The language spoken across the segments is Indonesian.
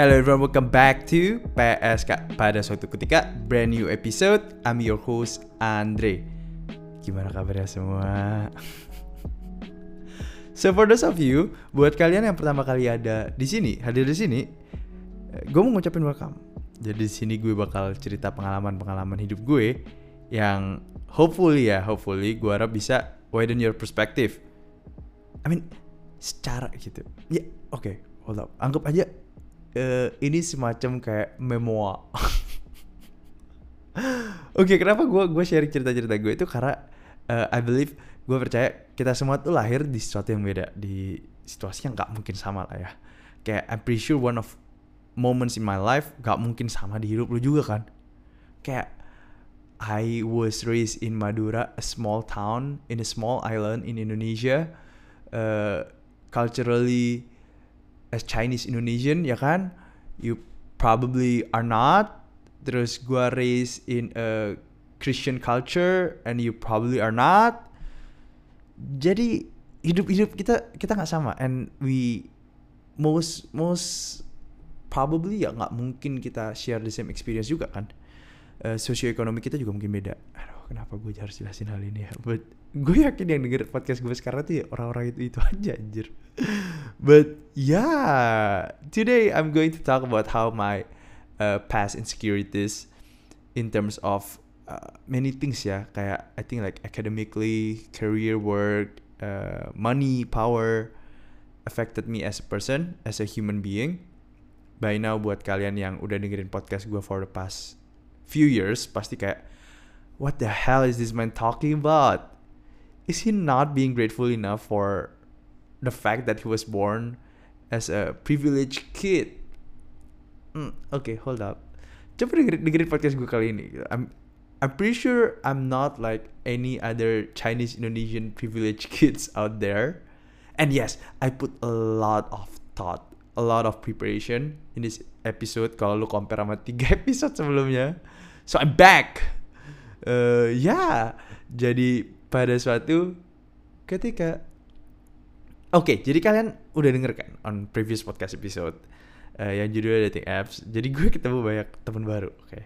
Hello everyone, welcome back to PSK pada suatu ketika brand new episode. I'm your host Andre. Gimana kabarnya semua? so for those of you, buat kalian yang pertama kali ada di sini, hadir di sini, gue mau ngucapin welcome. Jadi di sini gue bakal cerita pengalaman-pengalaman hidup gue yang hopefully ya, hopefully gue harap bisa widen your perspective. I mean, secara gitu. Ya, oke, okay, hold up. Anggap aja uh, ini semacam kayak memoir. Oke, okay, kenapa gue gue sharing cerita-cerita gue itu karena uh, I believe gue percaya kita semua tuh lahir di sesuatu yang beda di situasi yang gak mungkin sama lah ya. Kayak I'm pretty sure one of moments in my life gak mungkin sama di hidup lu juga kan. Kayak I was raised in Madura, a small town in a small island in Indonesia. Uh, culturally as Chinese Indonesian ya kan? You probably are not. Terus gua raised in a Christian culture and you probably are not. Jadi hidup-hidup kita kita nggak sama. And we most most probably ya nggak mungkin kita share the same experience juga kan? Uh, sosioekonomi kita juga mungkin beda. Aduh kenapa gue harus jelasin hal ini ya? But gue yakin yang denger podcast gue sekarang tuh ya orang-orang itu itu aja anjir. But yeah today I'm going to talk about how my uh, past insecurities in terms of uh, many things ya. Kayak I think like academically career work uh, money power affected me as a person as a human being. By now buat kalian yang udah dengerin podcast gue for the past few years pasti kayak what the hell is this man talking about is he not being grateful enough for the fact that he was born as a privileged kid? Mm, okay, hold up. Coba dengerin, podcast gue kali ini. I'm I'm pretty sure I'm not like any other Chinese Indonesian privileged kids out there. And yes, I put a lot of thought, a lot of preparation in this episode kalau lu compare sama tiga episode sebelumnya. So I'm back. Uh, ya, jadi pada suatu ketika Oke, okay, jadi kalian udah denger kan on previous podcast episode uh, yang judulnya dating apps. Jadi gue ketemu banyak teman baru. Oke. Okay.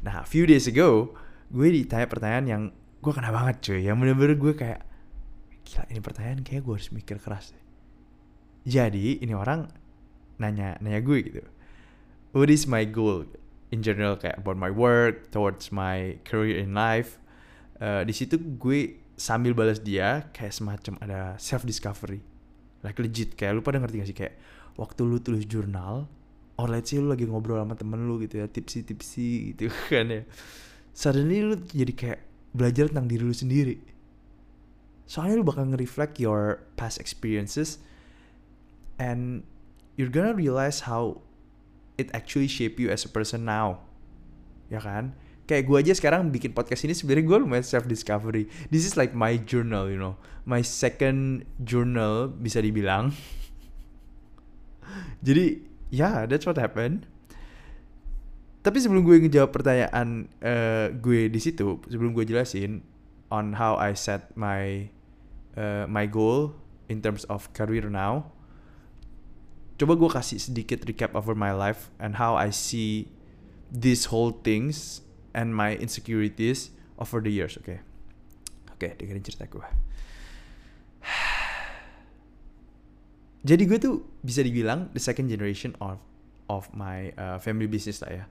Nah, few days ago, gue ditanya pertanyaan yang gue kena banget cuy. Yang bener-bener gue kayak, gila ini pertanyaan kayak gue harus mikir keras deh. Jadi ini orang nanya nanya gue gitu. What is my goal in general kayak about my work, towards my career in life uh, di situ gue sambil balas dia kayak semacam ada self discovery like legit kayak lu pada ngerti gak sih? Kayak waktu lu tulis jurnal or let's say lu lagi ngobrol sama temen lu gitu ya tipsi tipsi gitu kan ya. Suddenly lu jadi kayak belajar tentang diri lu sendiri. Soalnya lu bakal nge-reflect your past experiences and you're gonna realize how it actually shape you as a person now. Ya kan? Kayak gue aja sekarang bikin podcast ini sebenarnya gue lumayan self discovery this is like my journal you know. My second journal bisa dibilang. Jadi ya yeah, that's what happened. Tapi sebelum gue ngejawab pertanyaan uh, gue di situ sebelum gue jelasin on how I set my uh, my goal in terms of career now coba gue kasih sedikit recap over my life and how I see these whole things and my insecurities over the years. Oke, okay? oke, okay, dengerin cerita gue. Jadi gue tuh bisa dibilang the second generation of of my uh, family business lah ya.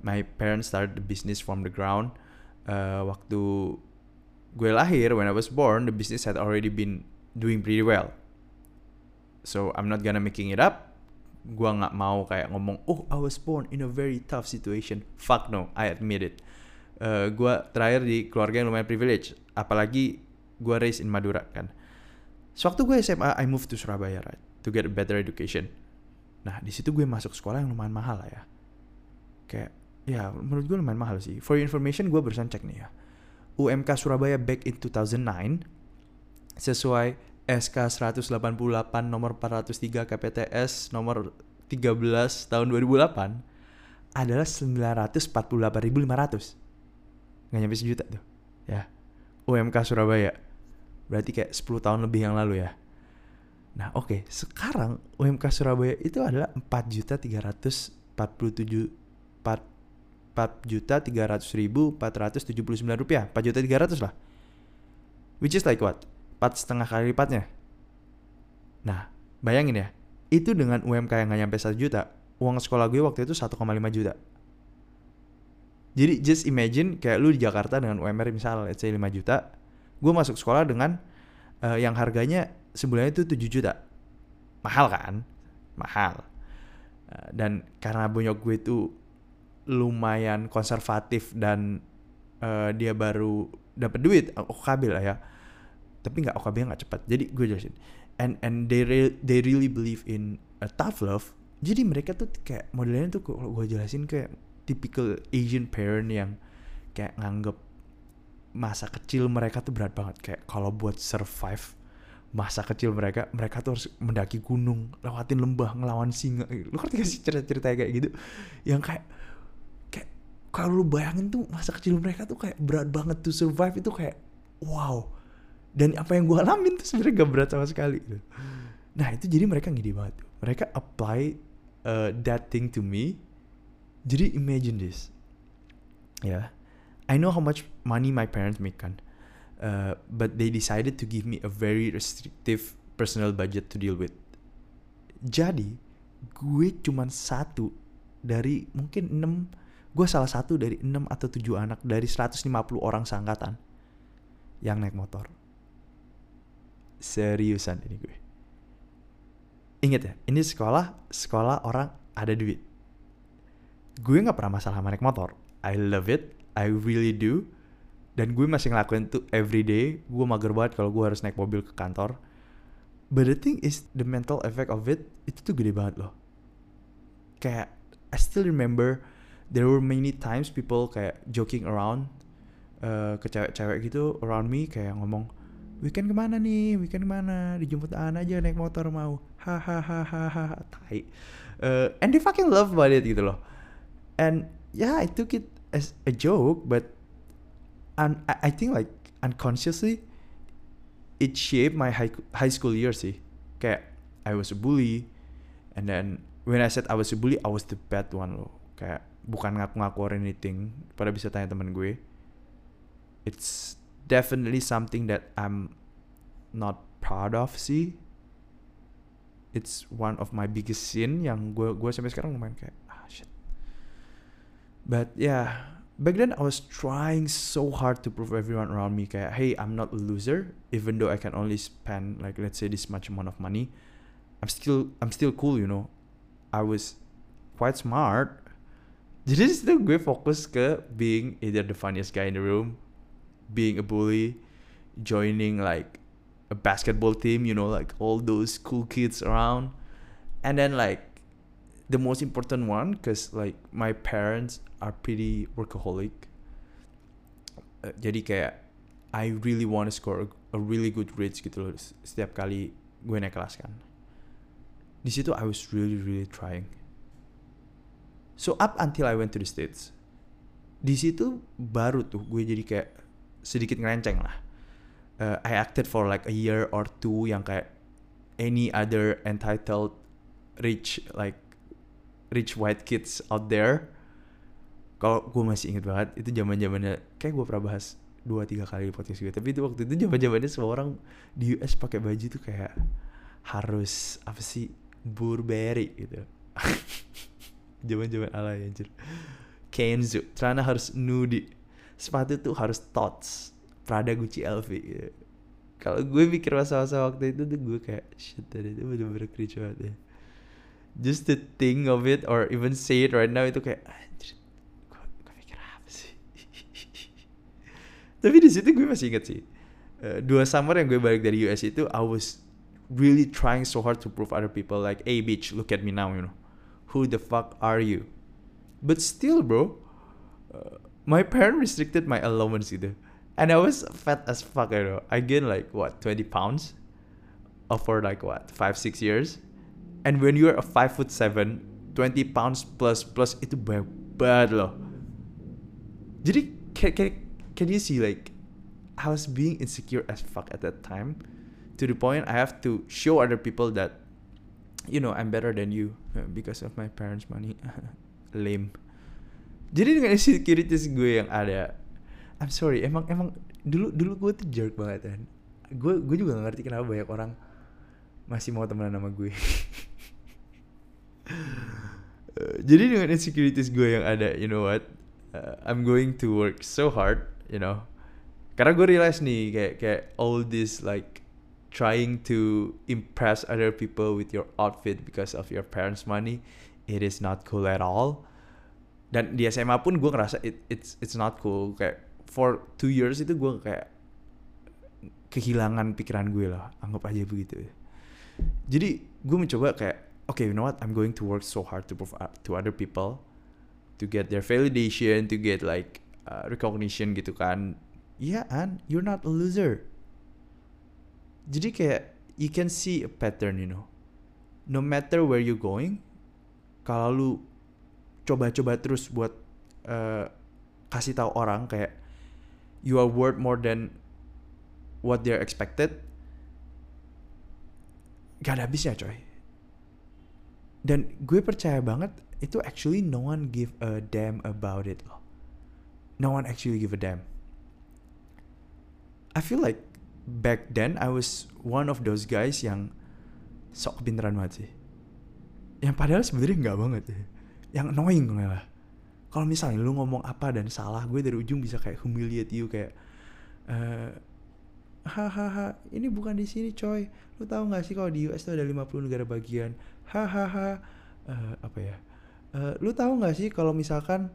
My parents started the business from the ground. Uh, waktu gue lahir, when I was born, the business had already been doing pretty well. So I'm not gonna making it up. Gua nggak mau kayak ngomong, oh I was born in a very tough situation. Fuck no, I admit it. Uh, eh, gue terakhir di keluarga yang lumayan privilege apalagi gue raised in Madura kan. Sewaktu gue SMA I moved to Surabaya right to get a better education. Nah di situ gue masuk sekolah yang lumayan mahal lah ya. Kayak ya menurut gue lumayan mahal sih. For your information gue barusan cek nih ya. UMK Surabaya back in 2009 sesuai SK 188 nomor 403 KPTS nomor 13 tahun 2008 adalah 948.500 nggak nyampe sejuta tuh. Ya. UMK Surabaya. Berarti kayak 10 tahun lebih yang lalu ya. Nah oke. Okay, sekarang UMK Surabaya itu adalah 4 juta 347 4 juta 300 ribu 479 rupiah. 4 juta 300 lah. Which is like what 4 setengah kali lipatnya. Nah bayangin ya itu dengan UMK yang gak nyampe 1 juta uang sekolah gue waktu itu 1,5 juta. Jadi just imagine kayak lu di Jakarta dengan UMR misal let's say 5 juta gue masuk sekolah dengan uh, yang harganya sebulannya itu 7 juta. Mahal kan? Mahal. Uh, dan karena bonyok gue itu lumayan konservatif dan uh, dia baru dapat duit OKB lah ya tapi nggak OKB nggak cepat. Jadi gue jelasin. And and they re they really believe in a tough love. Jadi mereka tuh kayak modelnya tuh kalau gue jelasin kayak typical Asian parent yang kayak nganggep masa kecil mereka tuh berat banget. Kayak kalau buat survive masa kecil mereka mereka tuh harus mendaki gunung lewatin lembah ngelawan singa. Lu ngerti gak sih cerita-cerita kayak gitu? Yang kayak kayak kalau lu bayangin tuh masa kecil mereka tuh kayak berat banget to survive itu kayak wow dan apa yang gue alamin tuh sebenarnya gak berat sama sekali gitu. nah itu jadi mereka ngide banget mereka apply uh, that thing to me jadi imagine this ya yeah. I know how much money my parents make kan Uh, but they decided to give me a very restrictive personal budget to deal with. Jadi, gue cuman satu dari mungkin enam, gue salah satu dari enam atau tujuh anak dari 150 orang seangkatan yang naik motor. Seriusan ini gue. Ingat ya, ini sekolah, sekolah orang ada duit. Gue nggak pernah masalah naik motor. I love it, I really do dan gue masih ngelakuin tuh every day gue mager banget kalau gue harus naik mobil ke kantor but the thing is the mental effect of it itu tuh gede banget loh kayak I still remember there were many times people kayak joking around uh, ke cewek-cewek gitu around me kayak ngomong weekend ke mana nih? Weekend ke mana? Dijemput An aja naik motor mau. Hahaha tai. Uh, and they fucking love about it gitu loh. And yeah I took it as a joke but and I think like unconsciously it shaped my high, high school years sih. Kayak I was a bully and then when I said I was a bully I was the bad one loh. Kayak bukan ngaku-ngaku or anything. Pada bisa tanya teman gue. It's definitely something that I'm not proud of sih. It's one of my biggest sin yang gue gue sampai sekarang lumayan kayak ah shit. But yeah. Back then I was trying so hard to prove everyone around me kayak hey I'm not a loser. Even though I can only spend like let's say this much amount of money I'm still I'm still cool you know. I was quite smart. Jadi situ gue fokus ke being either the funniest guy in the room being a bully joining like a basketball team you know like all those cool kids around. And then like the most important one because like my parents are pretty workaholic. Uh, jadi kayak I really want to score a really good grades gitu loh setiap kali gue naik kelas kan. Di situ I was really really trying. So up until I went to the states di situ baru tuh gue jadi kayak sedikit ngerenceng lah. Uh, I acted for like a year or two yang kayak any other entitled rich like rich white kids out there. Kalau gue masih inget banget itu zaman zamannya kayak gue pernah bahas dua tiga kali di podcast gue tapi itu waktu itu zaman zamannya semua orang di US pakai baju tuh kayak harus apa sih Burberry gitu. Zaman zaman ala anjir. Kenzo celana harus nude sepatu tuh harus Tots. Prada Gucci LV gitu. kalau gue mikir masa-masa waktu itu tuh gue kayak shit tadi itu bener-bener cringe banget ya. Just to think of it or even say it right now itu kayak anjir gue, mikir apa sih? Tapi di situ gue masih inget sih uh, dua summer yang gue balik dari US itu I was really trying so hard to prove other people like hey bitch look at me now you know. Who the fuck are you? But still bro uh, my parent restricted my allowance either. and I was fat as fuck you know I gained like what 20 pounds for like what five six years And when you're a five foot seven, 20 pounds plus plus itu banyak banget loh. Jadi can, can, can you see like I was being insecure as fuck at that time. to the point I have to show other people that you know I'm better than you uh, because of my parents money lame jadi dengan insecurities gue yang ada I'm sorry emang emang dulu dulu gue tuh jerk banget kan gue gue juga gak ngerti kenapa banyak orang masih mau temenan sama gue. Jadi dengan insecurities gue yang ada you know what? Uh, I'm going to work so hard you know? Karena gue realize nih kayak kayak all this like trying to impress other people with your outfit because of your parents money it is not cool at all dan di SMA pun gue ngerasa it, it's it's not cool. Kayak for two years itu gue kayak kehilangan pikiran gue lah. Anggap aja begitu jadi gue mencoba kayak okay you know what? I'm going to work so hard to prove to other people to get their validation to get like uh, recognition gitu kan. Yeah and you're not a loser. Jadi kayak you can see a pattern you know. No matter where you going kalau lu coba-coba terus buat uh, kasih tahu orang kayak you are worth more than what they're expected. Gak ada habisnya coy. Dan gue percaya banget itu actually no one give a damn about it loh. No one actually give a damn. I feel like back then I was one of those guys yang sok pinteran banget sih. Yang padahal sebenarnya nggak banget ya yang annoying malah. Kalau misalnya lu ngomong apa dan salah gue dari ujung bisa kayak humiliate you kayak uh, hahaha ini bukan di sini coy. Lu tahu nggak sih kalau di US tuh ada 50 negara bagian? Hahaha uh, apa ya? Uh, lu tahu nggak sih kalau misalkan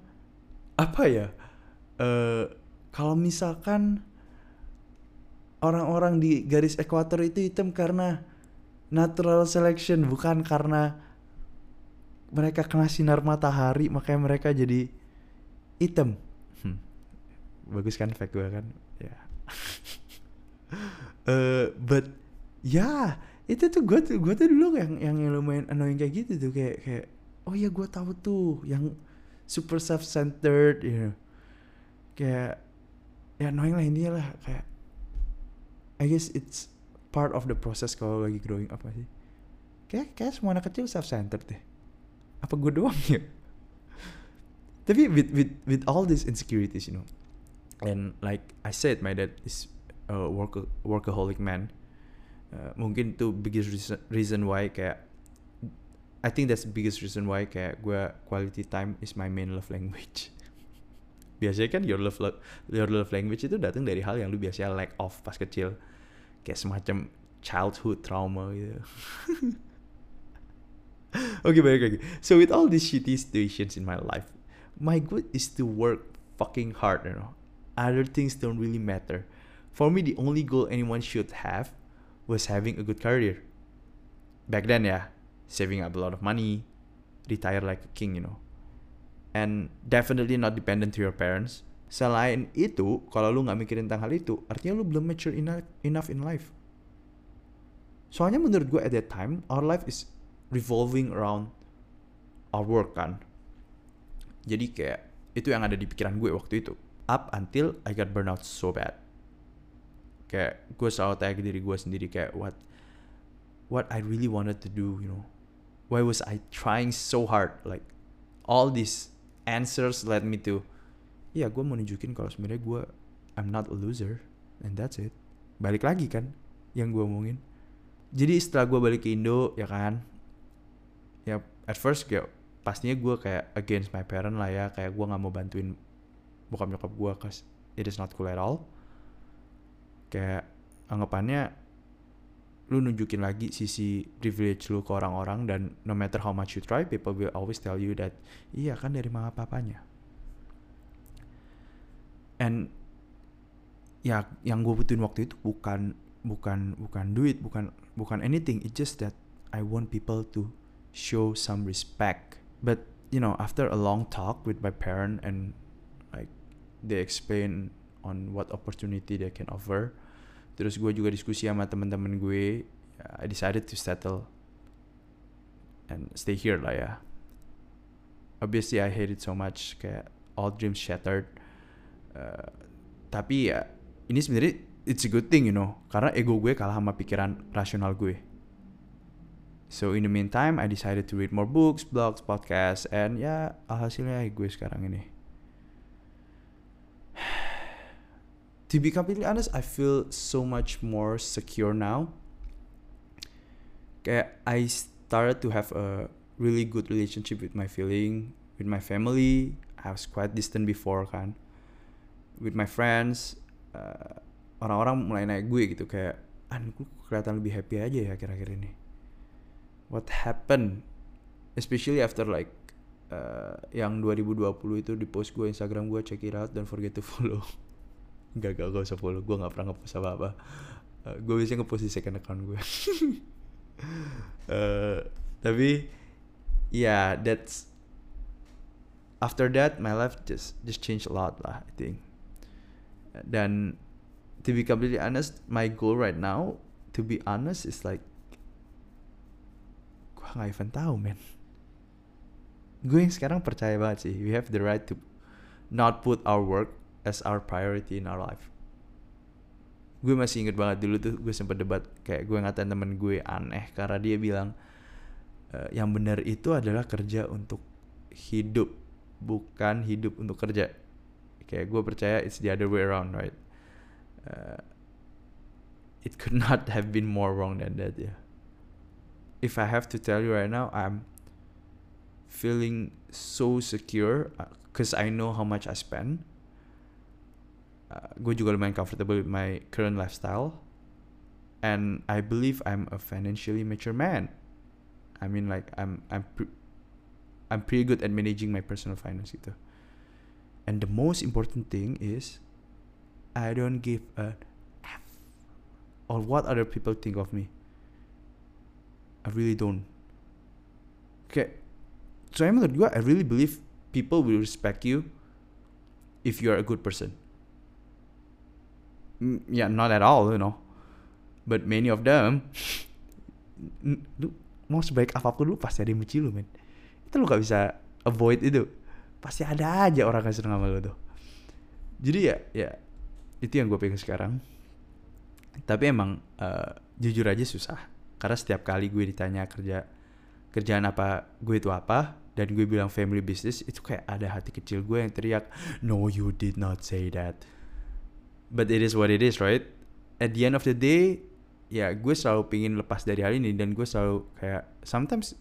apa ya? Uh, kalau misalkan orang-orang di garis ekuator itu hitam karena natural selection bukan karena mereka kena sinar matahari makanya mereka jadi hitam. Hmm. bagus kan fact gue kan? Ya. Yeah. uh, but ya yeah, itu tuh gue tuh gue tuh dulu yang yang lumayan annoying kayak gitu tuh kayak kayak oh ya gue tahu tuh yang super self centered you know. Kayak ya annoying lah intinya lah kayak I guess it's part of the process kalau lagi growing up sih? Kayak kayak semua anak kecil self centered deh apa gue doang ya? Tapi with with with all these insecurities you know and like I said my dad is a work workaholic man. Uh, mungkin itu biggest reason, reason why kayak I think that's the biggest reason why kayak gue quality time is my main love language. Biasanya kan your love, your love language itu datang dari hal yang lu biasanya lack of pas kecil. Kayak semacam childhood trauma gitu okay, balik lagi. So with all these shitty situations in my life, my goal is to work fucking hard, you know. Other things don't really matter. For me, the only goal anyone should have was having a good career. Back then, yeah, saving up a lot of money, retire like a king, you know. And definitely not dependent to your parents. Selain itu, kalau lu nggak mikirin tentang hal itu, artinya lu belum mature enough, in life. Soalnya menurut gue at that time, our life is revolving around our work kan. Jadi kayak itu yang ada di pikiran gue waktu itu. Up until I got burnout so bad. Kayak gue selalu tanya ke diri gue sendiri kayak what what I really wanted to do you know. Why was I trying so hard? Like all these answers led me to ya gue mau nunjukin kalau sebenarnya gue I'm not a loser and that's it. Balik lagi kan yang gue omongin. Jadi setelah gue balik ke Indo ya kan at first kayak pastinya gue kayak against my parent lah ya kayak gue nggak mau bantuin bokap nyokap gue cause it is not cool at all. Kayak anggapannya lu nunjukin lagi sisi privilege lu ke orang-orang dan no matter how much you try people will always tell you that iya kan dari mama papanya. And ya yang gue butuhin waktu itu bukan bukan bukan duit bukan bukan anything. It's just that I want people to show some respect. But you know, after a long talk with my parent and like they explain on what opportunity they can offer, terus gue juga diskusi sama teman-teman gue, I decided to settle and stay here lah ya. Obviously I hate it so much, kayak all dreams shattered. Uh, tapi ya ini sebenarnya it's a good thing you know karena ego gue kalah sama pikiran rasional gue so in the meantime I decided to read more books blogs podcasts and ya alhasilnya gue sekarang ini. To be completely honest I feel so much more secure now. Kayak I started to have a really good relationship with my feeling with my family. I was quite distant before kan. With my friends uh, orang-orang mulai naik gue gitu kayak an kelihatan lebih happy aja ya akhir-akhir ini what happened especially after like uh, yang 2020 itu di post gue Instagram gue check it out don't forget to follow. Gak gak gak usah follow gue gak pernah ngepost apa apa uh, gue biasanya ngepost di second account gue uh, tapi yeah that's after that my life just just changed a lot lah I think. Dan to be completely honest my goal right now to be honest is like gue gak even tahu men? Gue yang sekarang percaya banget sih we have the right to not put our work as our priority in our life. Gue masih inget banget dulu tuh gue sempat debat kayak gue ngatain temen gue aneh karena dia bilang e, yang benar itu adalah kerja untuk hidup bukan hidup untuk kerja. Kayak gue percaya it's the other way around right? Uh, it could not have been more wrong than that yeah if i have to tell you right now i'm feeling so secure because uh, i know how much i spend. Uh, gue juga lumayan comfortable with my current lifestyle. And i believe i'm a financially mature man. I mean like i'm i'm pre- i'm pretty good at managing my personal finance gitu. And the most important thing is I don't give a F or what other people think of me. I really don't. Okay, so menurut gue, I really believe people will respect you if you are a good person. Mm, yeah, not at all, you know. But many of them, lu mau sebaik apa pun lu pasti ada yang benci lu, men. Itu lu gak bisa avoid itu. Pasti ada aja orang yang seneng sama lu tuh. Jadi ya, ya itu yang gue pegang sekarang tapi emang uh, jujur aja susah karena setiap kali gue ditanya kerja kerjaan apa gue itu apa dan gue bilang family business itu kayak ada hati kecil gue yang teriak no you did not say that. But it is what it is right? At the end of the day ya gue selalu pingin lepas dari hal ini dan gue selalu kayak sometimes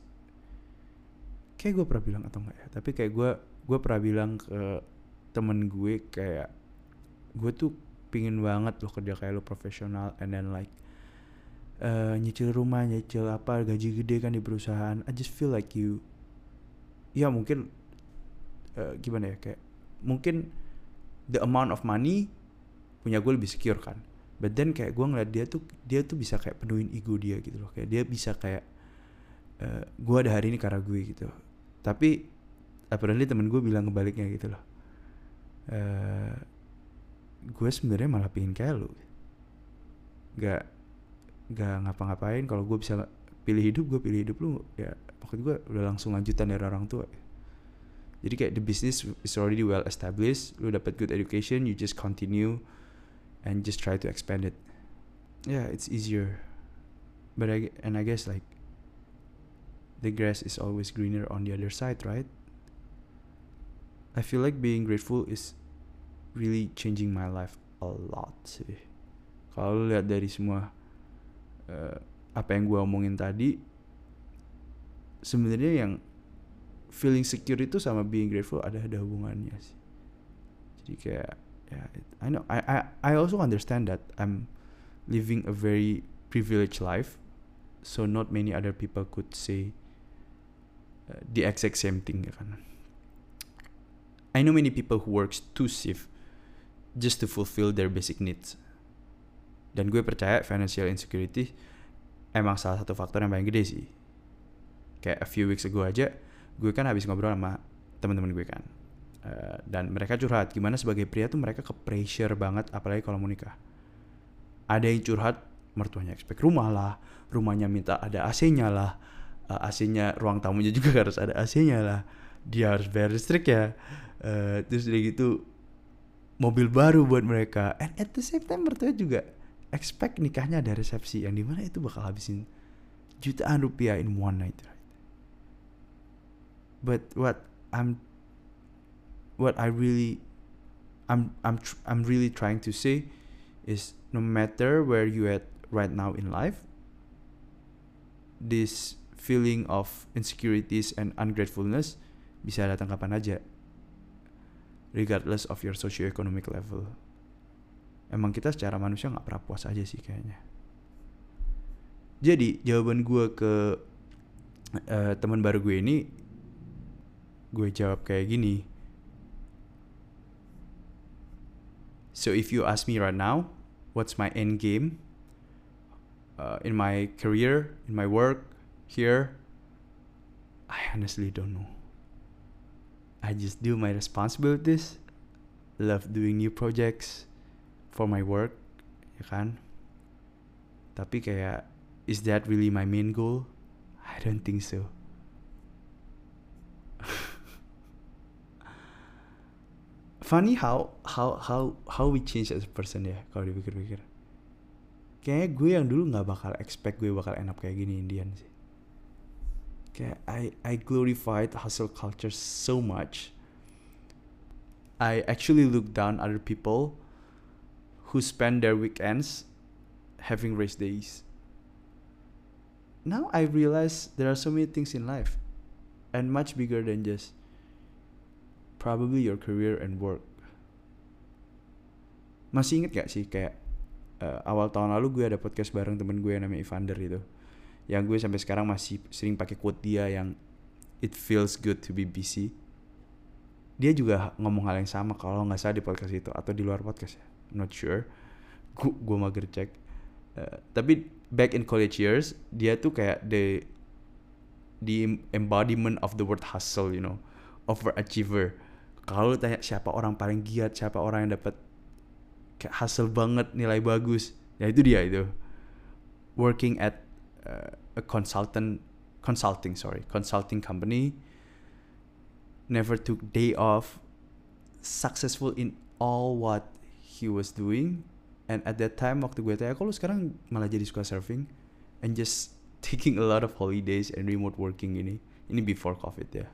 kayak gue pernah bilang atau enggak ya tapi kayak gue gue pernah bilang ke temen gue kayak gue tuh pingin banget lo kerja kayak lo profesional and then like uh, nyicil rumah nyicil apa gaji gede kan di perusahaan I just feel like you ya mungkin uh, gimana ya kayak mungkin the amount of money punya gue lebih secure kan. But then kayak gue ngeliat dia tuh dia tuh bisa kayak penuhin ego dia gitu loh. Kayak dia bisa kayak uh, gue ada hari ini karena gue gitu. Tapi apalagi temen gue bilang kebaliknya gitu loh. Uh, gue sebenarnya malah pingin kayak lu. Gak gak ngapa-ngapain kalau gue bisa pilih hidup gue pilih hidup lu ya pokoknya gue udah langsung lanjutan dari orang tua. Jadi kayak the business is already well established lu dapat good education you just continue and just try to expand it. Yeah it's easier. But I and I guess like the grass is always greener on the other side right? I feel like being grateful is really changing my life a lot sih. Kalau lihat dari semua uh, apa yang gue omongin tadi sebenarnya yang feeling secure itu sama being grateful ada ada hubungannya sih jadi kayak ya I know I I I also understand that I'm living a very privileged life so not many other people could say uh, the exact same thing ya kan I know many people who works two shift just to fulfill their basic needs. Dan gue percaya financial insecurity emang salah satu faktor yang paling gede sih. Kayak a few weeks ago aja, gue kan habis ngobrol sama teman-teman gue kan. Uh, dan mereka curhat gimana sebagai pria tuh mereka ke pressure banget apalagi kalau mau nikah. Ada yang curhat mertuanya expect rumah lah, rumahnya minta ada AC-nya lah, uh, eh, AC-nya ruang tamunya juga harus ada AC-nya lah. Dia harus bayar listrik ya. Uh, terus udah gitu mobil baru buat mereka and at the same time mertua juga expect nikahnya ada resepsi yang di mana itu bakal habisin jutaan rupiah in one night right? But what I'm what I really I'm I'm I'm really trying to say is no matter where you at right now in life this feeling of insecurities and ungratefulness bisa datang kapan aja regardless of your socioeconomic level emang kita secara manusia nggak pernah puas aja sih kayaknya. Jadi jawaban gue ke uh, teman baru gue ini gue jawab kayak gini. So if you ask me right now what's my end game? Uh, in my career in my work here I honestly don't know. I just do my responsibilities love doing new projects for my work ya kan? Tapi kayak is that really my main goal? I don't think so. Funny how how how how we change as a person ya kalau dipikir-pikir. Kayaknya gue yang dulu nggak bakal expect gue bakal enak kayak gini Indian sih. Kayak I I glorified hustle culture so much. I actually look down other people who spend their weekends having race days now I realize there are so many things in life and much bigger than just probably your career and work. Masih inget gak sih kayak uh, awal tahun lalu gue ada podcast bareng temen gue yang namanya Evander itu. Yang gue sampai sekarang masih sering pakai quote dia yang it feels good to be busy. Dia juga ngomong hal yang sama kalau nggak salah di podcast itu atau di luar podcast ya. Not sure. Gue gue mager cek. Uh, tapi back in college years dia tuh kayak the the embodiment of the word hustle, you know, overachiever kalau tanya siapa orang paling giat siapa orang yang dapat hasil banget nilai bagus ya itu dia itu working at uh, a consultant consulting sorry consulting company never took day off successful in all what he was doing and at that time waktu gue tanya kalau sekarang malah jadi suka surfing? And just taking a lot of holidays and remote working ini ini before covid ya.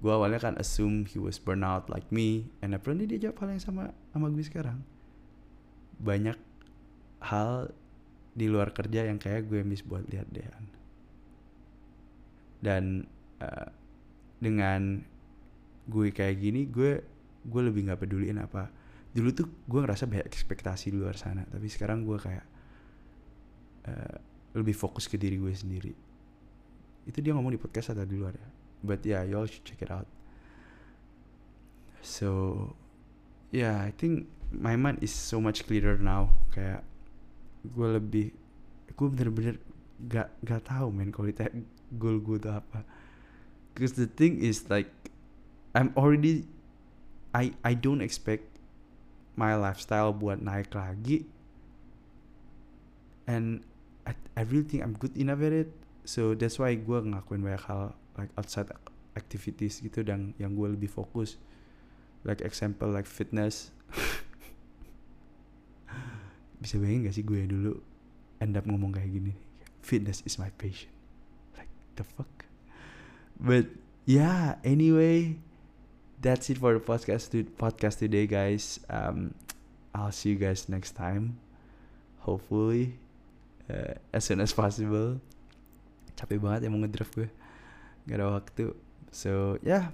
Gue awalnya kan assume he was burnout like me and apparently dia jawab hal yang sama sama gue sekarang. Banyak hal di luar kerja yang kayak gue miss buat lihat deh dan uh, dengan gue kayak gini gue gue lebih nggak peduliin apa dulu tuh gue ngerasa banyak ekspektasi di luar sana tapi sekarang gue kayak uh, lebih fokus ke diri gue sendiri. Itu dia ngomong di podcast atau di luar ya? But yeah you all should check it out. So yeah I think my mind is so much clearer now. Kayak gue lebih gue bener-bener gak gak tahu men kalau goal gue tuh apa. Because the thing is like I'm already I I don't expect my lifestyle buat naik lagi. And I, I really think I'm good enough at it. So that's why gue ngakuin banyak hal like outside activities gitu dan yang gue lebih fokus. Like example like fitness. Bisa bayangin gak sih gue dulu end up ngomong kayak gini fitness is my passion. Like the fuck? But yeah anyway that's it for the podcast to podcast today guys. Um I'll see you guys next time. Hopefully uh, as soon as possible. Capek banget emang ngedraft gue. Gak ada waktu. So yeah.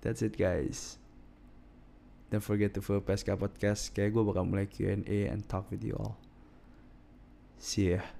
That's it guys. Don't forget to follow PSK Podcast. Kayak gue bakal mulai Q&A and talk with you all. See ya